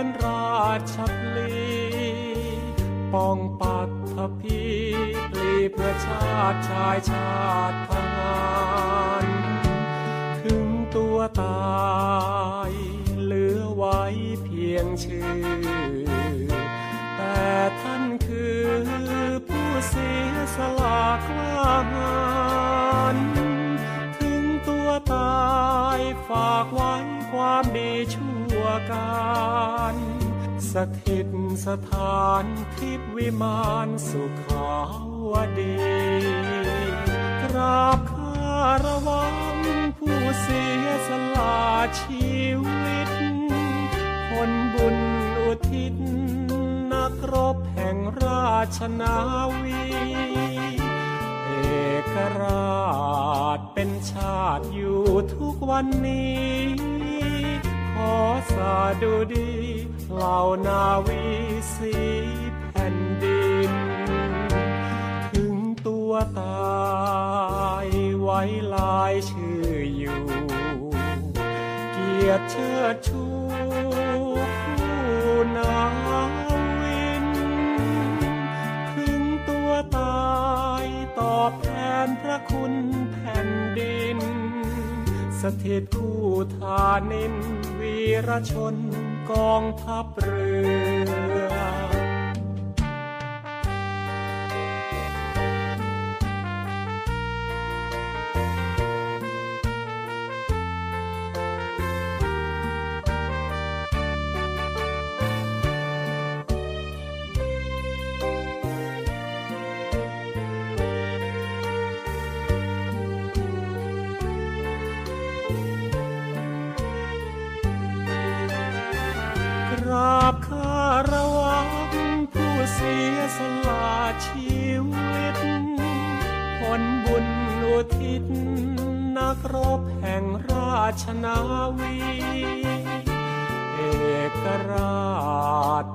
เป็นราชพลีป้องปักทพีปลีเพื่อชาติชายชาติทหารถึงตัวตายเหลือไว้เพียงชื่อ แต่ท่านคือผู้เสียสละกล้าหาญถึงตัวตายฝากไว้ความดีชั่ว การสถิตสถานทิพย์วิมานสุขาวดีกราบคารวังผู้เสียสละชีวิต คนบุญอุทิศนักรบแห่งราชนาวี เอกราชเป็นชาติอยู่ทุกวันนี้ ดุดีเหล่านาวีสีแผ่นดิน ถึงตัวตายไว้ลายชื่ออยู่ เกียรติเชิดชูคู่นาวิน ถึงตัวตายตอบแทนพระคุณแผ่นดิน สถิตคู่ทานินวีรชนกองทัพเรือ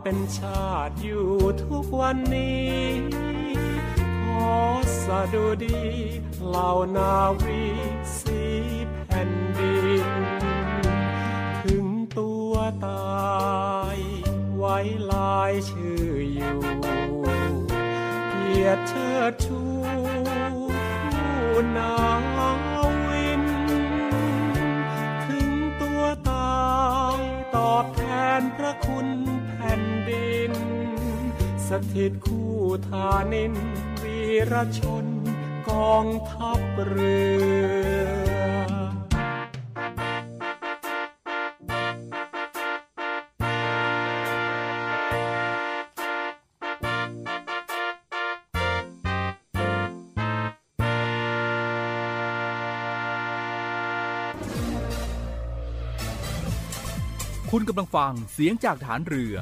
เป็นชาติอยู่ทุกวันนี้ ขอสะดุดีเหล่านาวีสีแผ่นดิน ถึงตัวตายไว้ลายชื่ออยู่ เกียรติเชิด ถิตคู่ทานินวีรชนกองทัพเรือคุณกำลังฟังเสียงจากฐานเรือ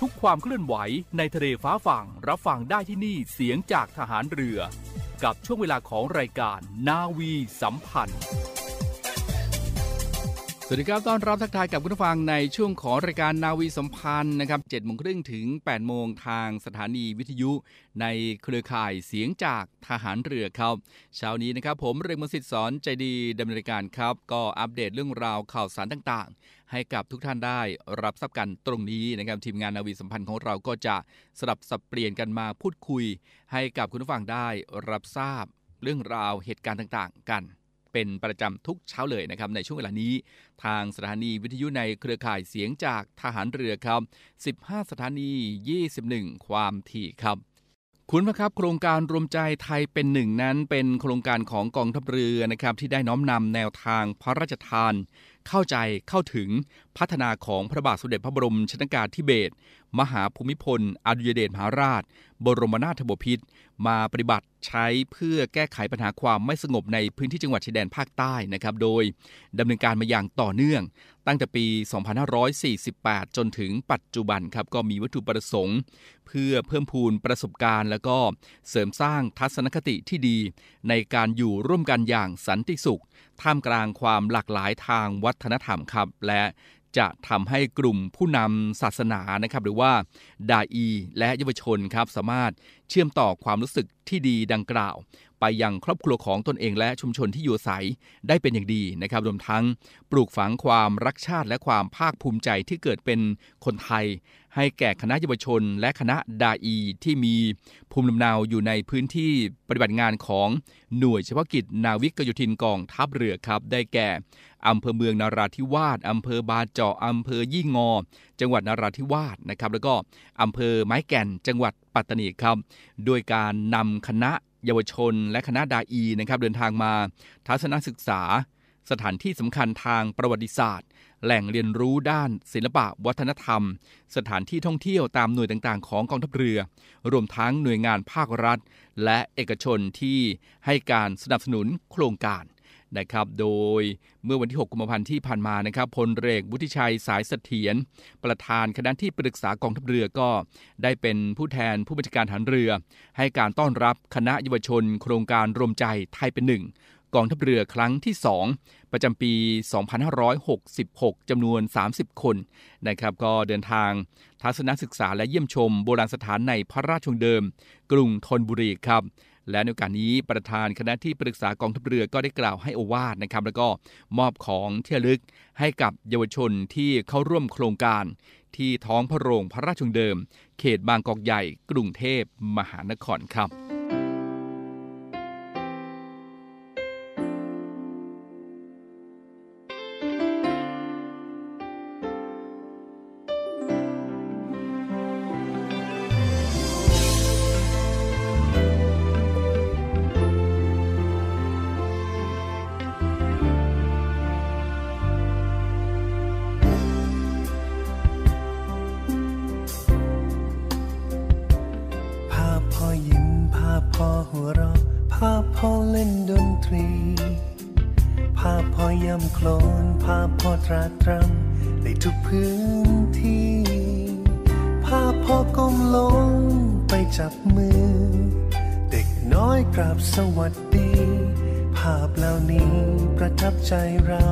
ทุกความเคลื่อนไหวในทะเลฟ้าฝั่งรับฟังได้ที่นี่เสียงจากทหารเรือ กับช่วงเวลาของรายการนาวีสัมพันธ์ สวัสดีครับต้อนรับทักทายกับคุณผู้ฟังในช่วงของรายการนาวีสัมพันธ์นะครับ7โมงครึ่งถึง8โมงทางสถานีวิทยุในเครือข่ายเสียงจากทหารเรือครับเช้านี้นะครับผมเรืองมสิทธิ์สอนใจดีดำเนินรายการครับ ก็อัปเดตเรื่องราวข่าวสารต่างๆ ให้กับทุกท่านได้รับทราบกันตรงนี้นะครับทีมงานนาวีสัมพันธ์ของเราก็จะสลับสับเปลี่ยนกันมาพูดคุย ให้กับคุณผู้ฟังได้รับทราบเรื่องราวเหตุการณ์ต่างๆ กัน เป็นประจำทุกเช้าเลยนะครับในช่วงเวลานี้ ทางสถานีวิทยุในเครือข่ายเสียงจากทหารเรือครับ 15 สถานี 21 ความถี่ครับคุณผู้ครับโครงการรวมใจไทยเป็นหนึ่งนั้นเป็นโครงการของกองทัพเรือนะครับที่ได้น้อมนำแนวทางพระราชทาน เข้าใจเข้าถึงพัฒนาของพระบาทสมเด็จพระบรมชนกาธิเบศรมหาภูมิพล อดุลยเดชมหาราช บรมนาถบพิตรมาปฏิบัติใช้เพื่อแก้ไขปัญหาความไม่สงบในพื้นที่จังหวัดชายแดนภาคใต้นะครับ โดยดำเนินการมาอย่างต่อเนื่อง ตั้งแต่ปี 2548 จนถึงปัจจุบันครับก็มีวัตถุประสงค์ เพื่อเพิ่มพูนประสบการณ์ แล้วก็เสริมสร้างทัศนคติที่ดี ในการอยู่ร่วมกันอย่างสันติสุข ท่ามกลางความหลากหลายทางวัฒนธรรมครับ และจะทำให้กลุ่มผู้นำศาสนานะครับ หรือว่าดาอี และเยาวชนครับสามารถ เชื่อมต่อความรู้สึกที่ดีดังกล่าว ไปยังครอบครัวของตนเองและชุมชนที่อยู่อาศัยได้เป็นอย่างดีนะครับรวมทั้งปลูกฝังความรักชาติและความภาคภูมิใจที่เกิดเป็นคนไทย ให้แก่คณะเยาวชน และคณะดาอีที่มีภูมิลำเนาอยู่ในพื้นที่ปฏิบัติงานของหน่วยเฉพาะกิจนาวิกโยธินกองทัพเรือครับได้แก่อำเภอเมืองนาราธิวาสอำเภอบาเจาะอำเภอยี่งอ จังหวัดนาราธิวาสนะครับแล้วก็อำเภอไม้แก่นจังหวัดปัตตานีครับโดยการนำคณะเยาวชน และคณะดาอีนะครับเดินทางมาทัศนศึกษา สถานที่สำคัญทางประวัติศาสตร์ แหล่งเรียนรู้ด้านศิลปะวัฒนธรรม สถานที่ท่องเที่ยวตามหน่วยต่างๆ ของกองทัพเรือ รวมทั้งหน่วยงานภาครัฐ และเอกชนที่ให้การสนับสนุนโครงการ นะครับ โดยเมื่อวันที่ 6 กุมภาพันธ์ที่ผ่านมานะครับพลเรือวุฒิชัยสายเสถียรประธานคณะที่ปรึกษากองทัพเรือก็ได้เป็นผู้แทนผู้บัญชาการฐานเรือ ให้การต้อนรับคณะเยาวชน โครงการรวมใจไทยเป็นหนึ่งกองทัพเรือครั้งที่ 2 ประจำปี 2566 จำนวน 30 คนนะครับก็เดินทางทัศนศึกษาและเยี่ยมชมโบราณสถานในพระราชวงเดิม กรุงธนบุรีครับ และในโอกาสนี้ประธานคณะที่ปรึกษากองทัพเรือก็ได้กล่าวให้โอวาทนะครับ แล้วก็มอบของที่ยลึกให้กับเยาวชนที่เข้าร่วมโครงการ ที่ท้องพระโรงพระราชวงเดิม เขตบางกอกใหญ่ กรุงเทพมหานครครับ โคลนภาพพ่อตราตรำในทุกพื้นที่ ภาพพ่อก้มลงไปจับมือ เด็กน้อยกราบสวัสดี ภาพเหล่านี้ประทับใจเรา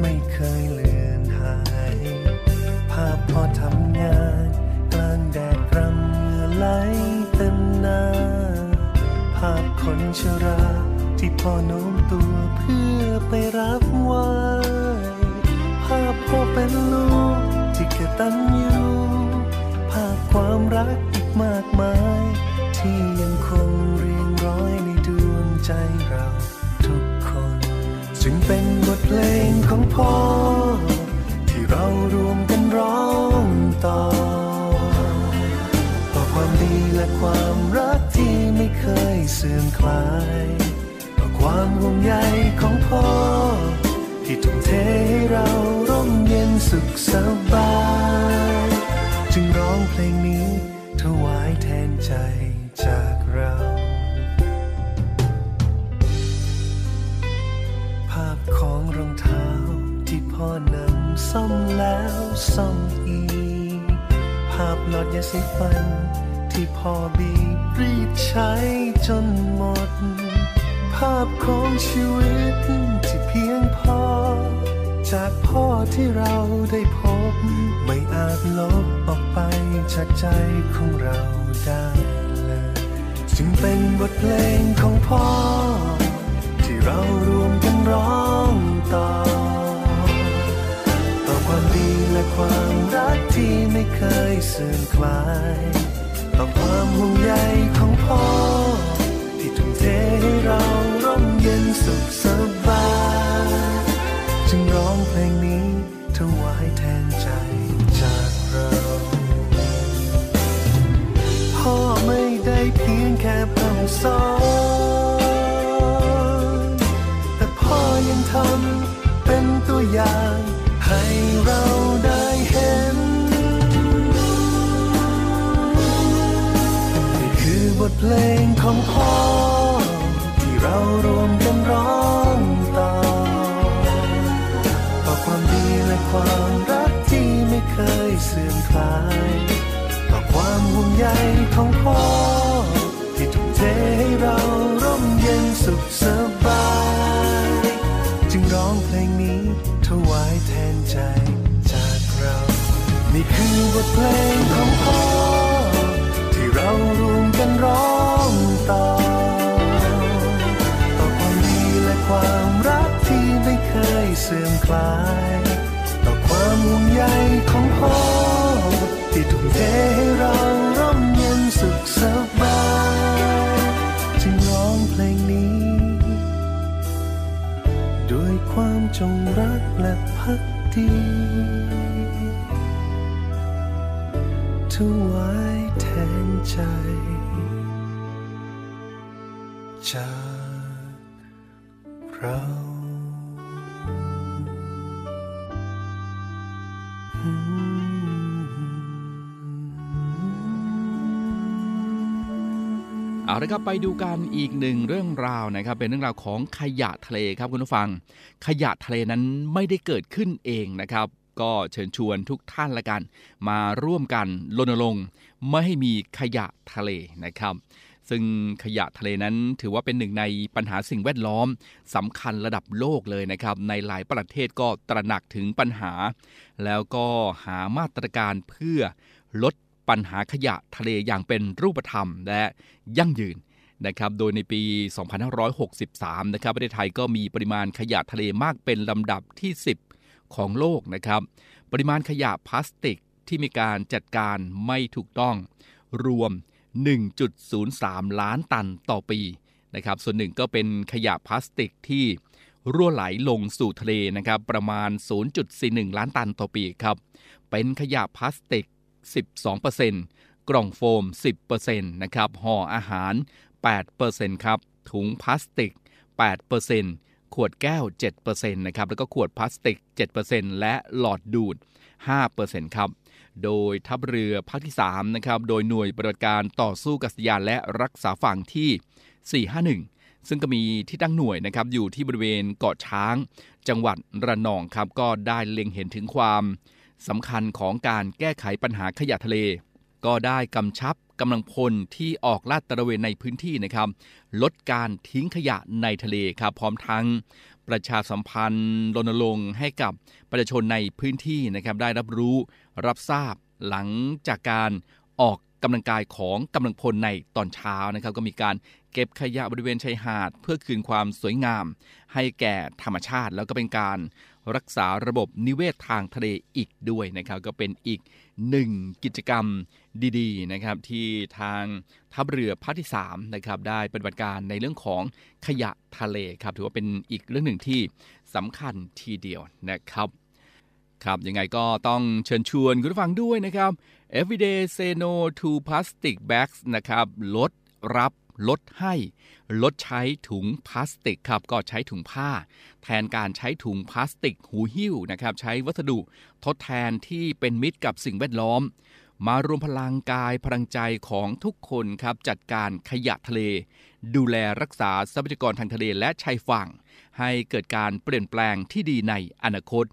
ไม่เคยเลือนหาย ภาพพ่อทำงานกลางแดดรำเหงื่อไหลเต็มหน้า ภาพคนชรา ที่พ่อน้มตัวเพื่อไปรับไว้ภาพพ่อเป็นลูกที่เกิดตั้งอยู่ภาพความรักอีกมากมาย ที่ยังคงเรียงร้อยในดวงใจเราทุกคน จึงเป็นบทเพลงของพ่อ ที่เรารวมกันร้องต่อเพรความดีและความรักที่ไม่เคยเสื่อมคลาย ความห่วงใยของพ่อ ที่ทุ่มเทให้เราร่มเย็นสุขสบาย จึงร้องเพลงนี้ถวายแทนใจจากเรา ภาพของรองเท้าที่พ่อนั่นซ่อมแล้วซ่อมอีภาพหลอดยาสีฟันที่พ่อบีบรีดใช้จนหมด ภาพของชีวิตที่เพียงพอ จากพ่อที่เราได้พบ ไม่อาจลบออกไปจากใจของเราได้เลย จึงเป็นบทเพลงของพ่อ ที่เรารวมกันร้องต่อ ต่อความดีและความรักที่ไม่เคยเสื่อมคลาย ต่อความห่วงใยของพ่อ ให้เราร่มเย็นสุขสบายจึงร้องเพลงนี้ถวายแทนใจจากเราพ่อไม่ได้เพียงแค่พร่ำสอนแต่พ่อยังทำเป็นตัวอย่างให้เราได้เห็นนี่คือบทเพลงของพ่อ เรารวมกันร้องต่อต่อความดีและความรักที่ไม่เคยเสื่อมคลาย ต่อความห่วงใยของพ่อ คลาย ต่อความห่วงใยของพ่อ ที่ทุ่มเทให้เราร่มเย็นสุขสบายจึงร้องเพลงนี้ ด้วยความจงรักและพักดีถวายแทนใจ เอาละครับไปดูกันอีกหนึ่งเรื่องราวนะครับเป็นเรื่องราวของขยะทะเลครับคุณผู้ฟัง ขยะทะเลนั้นไม่ได้เกิดขึ้นเองนะครับ ก็เชิญชวนทุกท่านละกัน มาร่วมกันรณรงค์ไม่ให้มีขยะทะเลนะครับ ซึ่งขยะทะเลนั้นถือว่าเป็นหนึ่งในปัญหาสิ่งแวดล้อมสำคัญระดับโลกเลยนะครับ ในหลายประเทศก็ตระหนักถึงปัญหา แล้วก็หามาตรการเพื่อลด ปัญหาขยะทะเลอย่างเป็นรูปธรรมและยั่งยืนนะครับ โดยในปี 2563 นะครับ ประเทศไทยก็มีปริมาณขยะทะเลมากเป็นลำดับที่ 10 ของโลกนะครับ ปริมาณขยะพลาสติกที่มีการจัดการไม่ถูกต้อง รวม 1.03 ล้านตันต่อปีนะครับ ส่วนหนึ่งก็เป็นขยะพลาสติกที่รั่วไหลลงสู่ทะเลนะครับ ประมาณ 0.41 ล้านตันต่อปีครับ เป็นขยะพลาสติก 12%กล่องโฟม 10%นะครับห่ออาหาร 8%ครับถุงพลาสติก 8%ขวดแก้ว 7%นะครับแล้วก็ขวดพลาสติก 7%และหลอดดูด 5%ครับโดยทัพเรือภาคที่3นะครับโดยหน่วยปฏิบัติการต่อสู้กัษยานและรักษาฝั่งที่ 451ซึ่งก็มีที่ตั้งหน่วยนะครับอยู่ที่บริเวณเกาะช้าง จังหวัดระนองครับก็ได้เล็งเห็นถึงความ สำคัญของการแก้ไขปัญหาขยะทะเล ก็ได้กำชับกำลังพลที่ออกลาดตระเวนในพื้นที่นะครับ ลดการทิ้งขยะในทะเลครับพร้อมทั้งประชาสัมพันธ์รณรงค์ให้กับประชาชนในพื้นที่นะครับได้รับรู้รับทราบหลังจากการออกกำลังกายของกำลังพลในตอนเช้านะครับ ก็มีการ เก็บขยะบริเวณชายหาด เพื่อคืนความสวยงาม ให้แก่ธรรมชาติแล้วก็เป็นการรักษาระบบนิเวศทางทะเลอีกด้วยนะครับ ก็เป็นอีกหนึ่งกิจกรรมดีๆนะครับที่ทางทัพเรือภาคที่3นะครับได้ปฏิบัติการในเรื่องของขยะทะเลครับถือว่าเป็นอีกเรื่องหนึ่งที่สำคัญทีเดียวนะครับครับยังไงก็ต้องเชิญชวนคุณผู้ฟังด้วยนะครับ Everyday Say No to Plastic Bags นะครับลดรับ ลดให้ลดใช้ถุงพลาสติกครับก็ใช้ถุงผ้า แทนการใช้ถุงพลาสติกหูหิ้วนะครับใช้วัสดุทดแทนที่เป็นมิตรกับสิ่งแวดล้อม มารวมพลังกายพลังใจของทุกคนครับจัดการขยะทะเล ดูแลรักษาทรัพยากรทางทะเลและชายฝั่ง ให้เกิดการเปลี่ยนแปลงที่ดีในอนาคต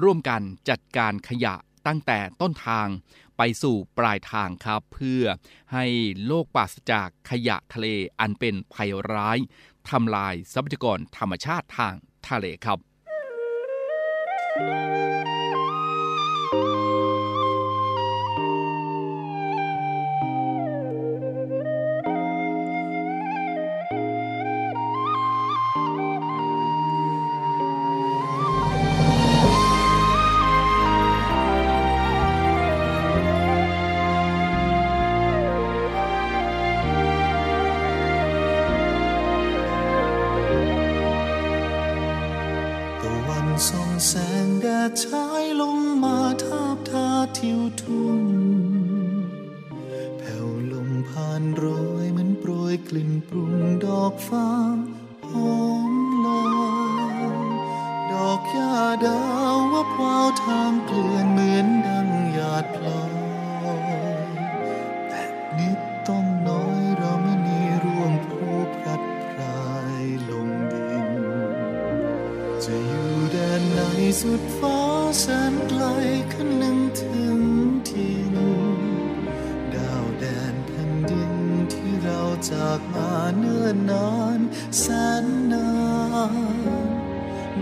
ร่วมกันจัดการขยะตั้งแต่ต้นทาง ไปสู่ปลายทางครับ เพื่อให้โลกปราศจากขยะทะเลอันเป็นภัยร้ายทำลายทรัพยากรธรรมชาติทางทะเลครับ สุดฟ้าแสนไกลคันหนึ่งถึงทินดาวแดนแผ่นดินที่เราจากมาเนิ่นนานแสนนาน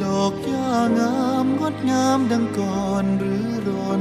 ดอกหญ้างามงดงามดังก่อนหรือร้อน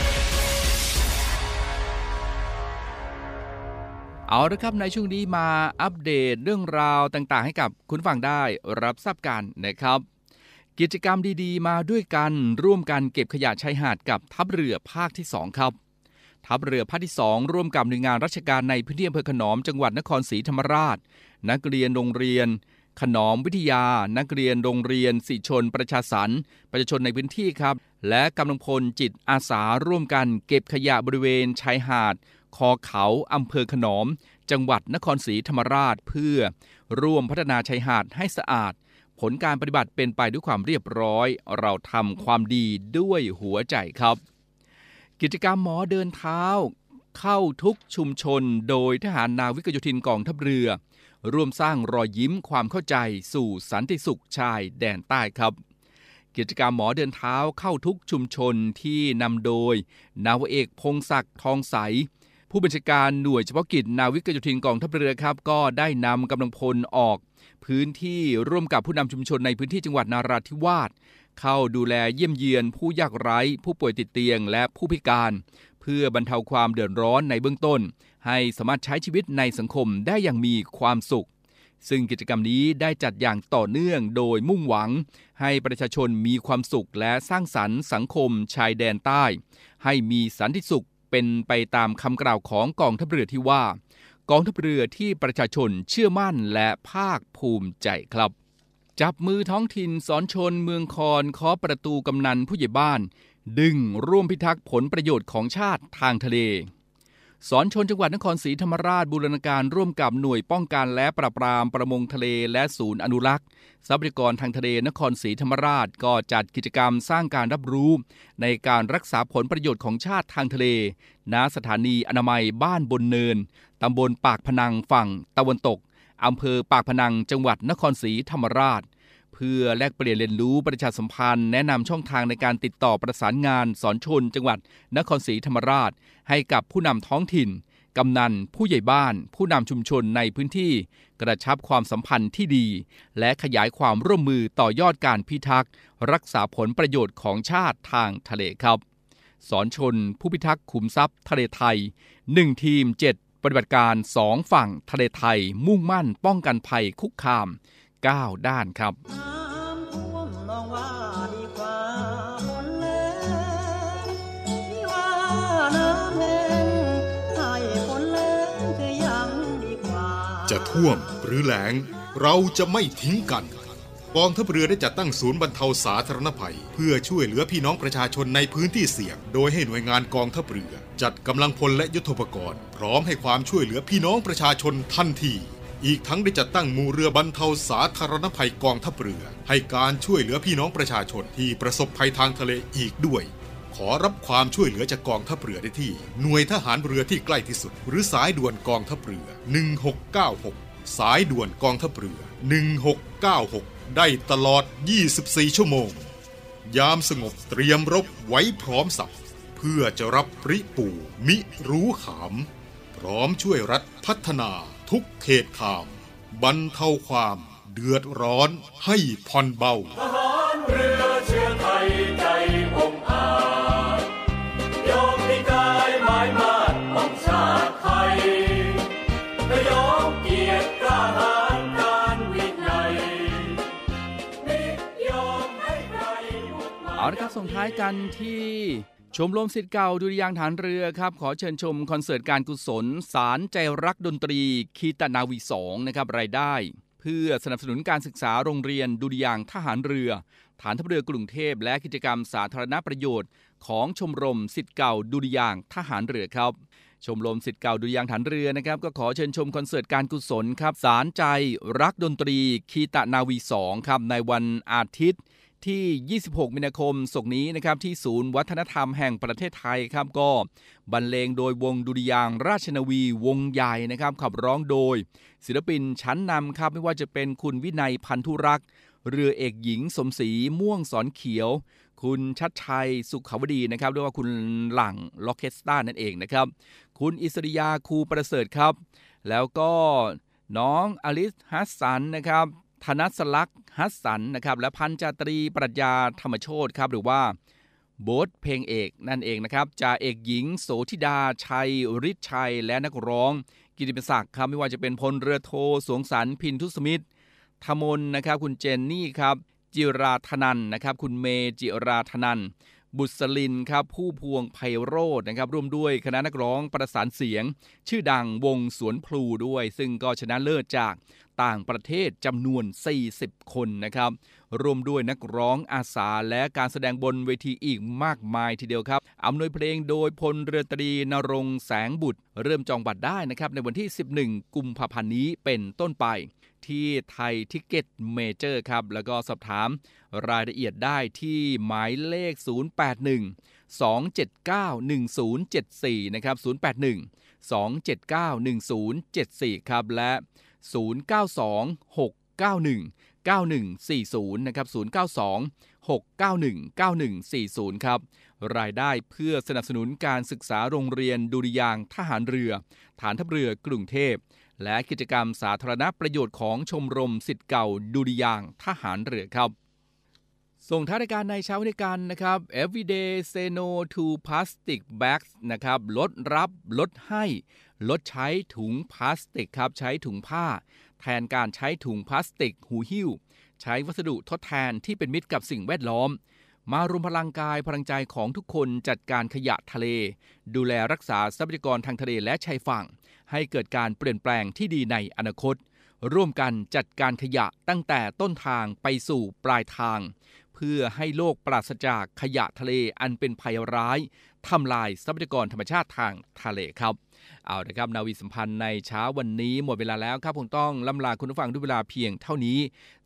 เอาละครับในช่วงนี้มาอัปเดตเรื่องราวต่างๆ ให้กับคุณฟังได้รับทราบกันนะครับ กิจกรรมดีๆ มาด้วยกันร่วมกันเก็บขยะชายหาดกับทัพเรือภาคที่ 2 ครับ ทัพเรือภาคที่ 2 ร่วมกับหน่วยงานราชการในพื้นที่อำเภอขนอมจังหวัดนครศรีธรรมราช นักเรียนโรงเรียน ขนอมวิทยา นักเรียนโรงเรียนสิชน ประชาสรรประชาชนในพื้นที่ครับ และกำลังพลจิตอาสาร่วมกันเก็บขยะบริเวณชายหาด คอเขาอำเภอขนอม จังหวัดนครศรีธรรมราชเพื่อร่วมพัฒนาชายหาดให้สะอาด ผลการปฏิบัติเป็นไปด้วยความเรียบร้อย เราทำความดีด้วยหัวใจครับ กิจกรรมหมอเดินเท้า เข้าทุกชุมชน โดยทหารนาวิกโยธินกองทัพเรือ ร่วมสร้างรอยยิ้มความเข้าใจสู่สันติสุขชายแดนใต้ครับกิจกรรมหมอเดินเท้าเข้าทุกชุมชนที่นำโดย นาวเอกพงศักดิ์ทองใส ผู้บัญชาการหน่วยเฉพาะกิจนาวิกโยธินกองทัพเรือครับ ก็ได้นำกำลังพลออก พื้นที่ร่วมกับผู้นำชุมชนในพื้นที่จังหวัดนาราธิวาสเข้าดูแลเยี่ยมเยียนผู้ยากไร้ ผู้ป่วยติดเตียง และผู้พิการ เพื่อบรรเทาความเดือดร้อนในเบื้องต้น ให้สามารถใช้ชีวิตในสังคมได้อย่างมีความสุข ซึ่งกิจกรรมนี้ได้จัดอย่างต่อเนื่องโดยมุ่งหวัง ให้ประชาชนมีความสุขและสร้างสรรค์สังคมชายแดนใต้ ให้มีสันติสุข เป็นไปตามคำกล่าวของกองทัพเรือที่ว่า กองทัพเรือที่ประชาชนเชื่อมั่นและภาคภูมิใจครับ จับมือท้องถิ่นสอนชนเมืองคอนเคาะประตูกำนันผู้ใหญ่บ้าน ดึงร่วมพิทักษ์ผลประโยชน์ของชาติทางทะเล สอนชนจังหวัดนครศรีธรรมราชบูรณาการร่วมกับหน่วยป้องกันและปราบปรามประมงทะเลและศูนย์อนุรักษ์ ทรัพยากรทางทะเลนครศรีธรรมราชก็จัดกิจกรรมสร้างการรับรู้ ในการรักษาผลประโยชน์ของชาติทางทะเล ณสถานีอนามัยบ้านบนเนิน ตำบลปากพนังฝั่งตะวันตกอำเภอปากพนังจังหวัดนครศรีธรรมราช พื่อแลกเปลี่ยนเรียนรู้ประชาสัมพันธ์ แนะนำช่องทางในการติดต่อประสานงาน สอนชน จังหวัด นครศรีธรรมราช ให้กับผู้นำท้องถิ่น กำนัน ผู้ใหญ่บ้าน ผู้นำชุมชนในพื้นที่ กระชับความสัมพันธ์ที่ดี และขยายความร่วมมือต่อยอดการพิทักษ์ รักษาผลประโยชน์ของชาติทางทะเลครับ สอนชน ผู้พิทักษ์ขุมทรัพย์ ทะเลไทย 1 ทีม 7 ปฏิบัติการ 2 ฝั่งทะเลไทย มุ่งมั่น ป้องกันภัยคุกคาม 9 ด้านครับจะท่วมหรือแหลงเราจะไม่ทิ้งกันกองทัพเรือได้จัดตั้งศูนย์บรรเทาสาธารณภัย เพื่อช่วยเหลือพี่น้องประชาชนในพื้นที่เสี่ยง โดยให้หน่วยงานกองทัพเรือ จัดกำลังพลและยุทธปกรณ์ พร้อมให้ความช่วยเหลือพี่น้องประชาชนทันที อีกทั้งได้จัดตั้งมูเรือบรรเทาสาธารณภัยกองทัพเรือ ให้การช่วยเหลือพี่น้องประชาชนที่ประสบภัยทางทะเลอีกด้วย ขอรับความช่วยเหลือจากกองทัพเรือได้ที่ หน่วยทหารเรือที่ใกล้ที่สุด หรือสายด่วนกองทัพเรือ 1696 สายด่วนกองทัพเรือ 1696 ได้ตลอด 24 ชั่วโมง ยามสงบเตรียมรบไว้พร้อมสับเพื่อจะรับปริปูมิรู้ขาม พร้อมช่วยรัฐพัฒนา ทุกเขตขามบรรเทาความเดือดร้อนให้ผ่อนเบาทหารเรือเชื้อไทยใจองอาจยอมมีกายหมายมาดป้องชาติไทยและยอมเกียรติกล้าหาญการวินัยมิยอมให้ใครบุกมาเอาละครับส่งท้ายกันที่ช มรมสิทธิ์เก่าดุริยางฐานเรือครับขอเชิญชมคอนเสิร์ตการกุศล สารใจรักดนตรี คีตนาวีสองนะครับรายได้ เพื่อสนับสนุนการศึกษาโรงเรียนดุริยางทหารเรือ ฐานทัพเรือกรุงเทพและกิจกรรมสาธารณประโยชน์ ของชมรมสิทธิ์เก่าดุริยางทหารเรือครับชมรมสิทธิ์เก่าดุริยางฐานเรือนะครับก็ขอเชิญชมคอนเสิร์ตการกุศลครับสารใจรักดนตรี คีตนาวีสองครับในวันอาทิตย์ ที่ 26 มีนาคมศกนี้นะครับที่ศูนย์วัฒนธรรมแห่งประเทศไทยครับก็บรรเลงโดยวงดุริยางราชนาวีวงใหญ่นะครับขับร้องโดย ศิลปินชั้นนำครับไม่ว่าจะเป็นคุณวินัยพันธุรักษ์เรือเอกหญิงสมศรีม่วงสอนเขียว คุณชัดชัยสุขาวดีนะครับเรียกว่าคุณหลังล็อกเคสตานั่นเองนะครับ คุณอิสริยาครูประเสริฐครับ แล้วก็น้องอลิสฮัสสันนะครับธนัสลักษ ฮัสสันนะครับและพันจาตรีปรัชญาธรรมโชตครับหรือว่าโบ๊ทเพลงเอกนั่นเองนะครับจ่าเอกหญิงโสธิดาชัยฤทธิ์ชัย และนักร้อง กิติมศักดิ์ครับไม่ว่าจะเป็นพลเรือโทสวงสรรพินทุสมิตรธมนนะครับคุณเจนนี่ครับจิราธนันนะครับคุณเมจิราธนันบุษลินครับผู้พวงไพโรจน์นะครับร่วมด้วยคณะนักร้องประสานเสียง ชื่อดังวงสวนพลูด้วย ซึ่งก็ชนะเลิศจาก ต่างประเทศจำนวน 40 คนนะครับรวมด้วยนักร้องอาสาและการแสดงบนเวทีอีกมากมายทีเดียวครับอำนวยเพลงโดยพลเรือตรีนรงแสงบุตร เริ่มจองบัตรได้นะครับในวันที่ 11 กุมภาพันธ์นี้เป็นต้นไป ที่ไทยทิกเก็ตเมเจอร์ครับ แล้วก็สอบถามรายละเอียดได้ที่หมายเลข 081 279 1074 นะครับ 081 279 1074 ครับ และ 092 691 9140 นะครับ 092 691 9140 ครับ รายได้เพื่อสนับสนุนการศึกษาโรงเรียนดุริยางค์ทหารเรือ ฐานทัพเรือกรุงเทพ และกิจกรรมสาธารณประโยชน์ของชมรมสิทธิ์เก่าดุริยางทหารเรือครับส่งท้ายรายการในเช้าวันกันนะครับ everyday say no to plastic bags นะครับ ลดรับลดให้ ลดใช้ถุงพลาสติกครับ ใช้ถุงผ้า แทนการใช้ถุงพลาสติก หูหิ้ว ใช้วัสดุทดแทนที่เป็นมิตรกับสิ่งแวดล้อม มารวมพลังกายพลังใจของทุกคนจัดการขยะทะเล ดูแลรักษาทรัพยากรทางทะเลและชายฝั่ง ให้เกิดการเปลี่ยนแปลงที่ดีในอนาคต ร่วมกันจัดการขยะตั้งแต่ต้นทางไปสู่ปลายทาง เพื่อให้โลกปราศจากขยะทะเลอันเป็นภัยร้ายทำลายทรัพยากรธรรมชาติทางทะเลครับ เอาละครับนาวีสัมพันธ์ในเช้าวันนี้หมดเวลาแล้วครับคงต้องล่ำลาคุณผู้ฟังด้วยเวลาเพียงเท่านี้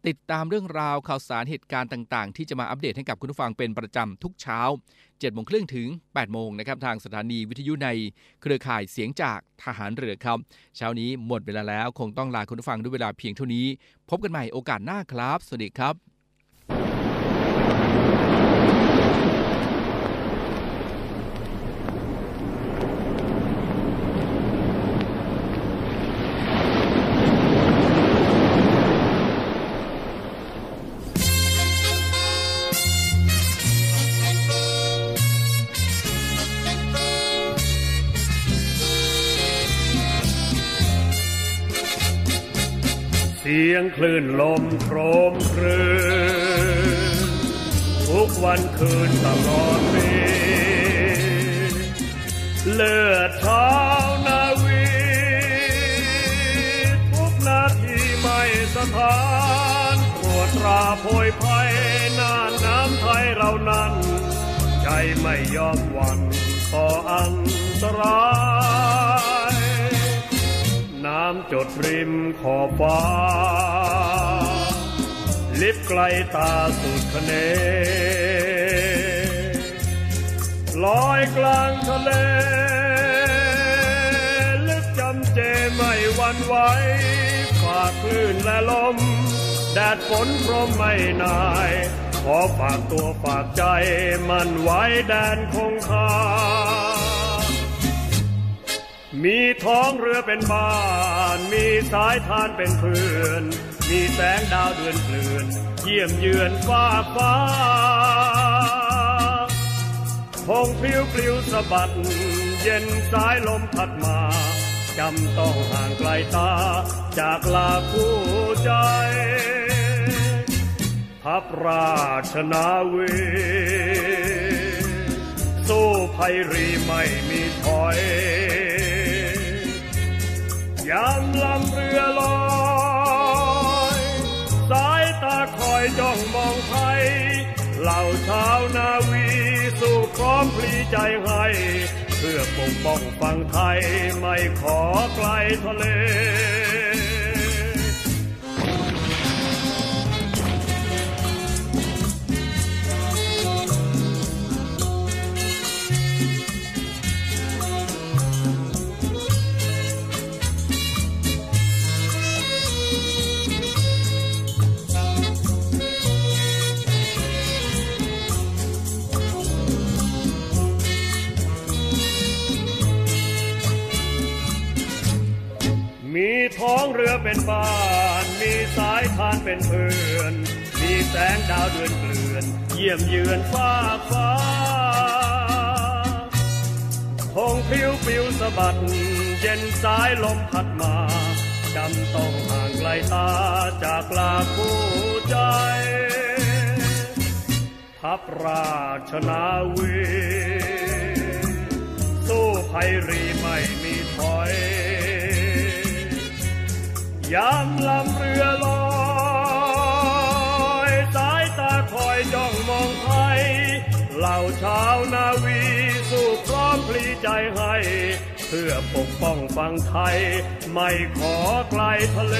ติดตามเรื่องราวข่าวสารเหตุการณ์ต่างๆ ที่จะมาอัปเดตให้กับคุณผู้ฟังเป็นประจำทุกเช้า7โมงครึ่งถึง8โมงนะครับทางสถานีวิทยุในเครือข่ายเสียงจากทหารเรือครับ เช้านี้หมดเวลาแล้วคงต้องลาคุณผู้ฟังด้วยเวลาเพียงเท่านี้ พบกันใหม่โอกาสหน้าครับ สวัสดีครับ สียงคลื่นลมโครมครืนทุกวันคืนตลอดปีเลือดเท้านาวีทุกนาทีไม่สถานปวดตราโพยภัยน่านน้ำไทยเรานั้น ใจไม่ยอมหวั่นต่ออันตรายำจดริมขอบฟ้า ลิบไกลตาสุดคะเน ลอยกลางทะเล ลึกจำเจไม่หวันไหวฝ่าคลื่นและลม แดดฝนพร้อมไม่นาย ขอฝากตัวฝากใจ มันไว้แดนคงคา มีท้องเรือเป็นบ้าน มีสายทานเป็นเพื่อน มีแสงดาวเดือนเกลื่อน เยี่ยมเยือนฟ้าฟ้าพงพลิ้วปลิวสะบัด เย็นสายลมพัดมาจำต้องห่างไกลตา จากลาคู่ใจทัพราชนาวีสู้ภัยรีไม่มีถอย ยามลำเรือลอย สายตาคอยจ้องมองไทยเหล่าชาวนาวีสู้พร้อมพลีใจให้ เพื่อปกป้องฝั่งไทยไม่ขอไกลทะเล มีท้องเรือเป็นบ้าน มีสายทานเป็นเพื่อน มีแสงดาวเดือนเกลื่อน เยี่ยมเยือนฟ้าฟ้าพงผิวปิวสะบัด เย็นสายลมพัดมาจำต้องห่างไกลตาจากลาคู่ใจทัพราชนาวี สู้ภัยรีไม่ ยามลำเรือลอย สายตาคอยจ้องมองไทยเหล่าชาวนาวีสู้พร้อมพลีใจให้ เพื่อปกป้องฝั่งไทย ไม่ขอไกลทะเล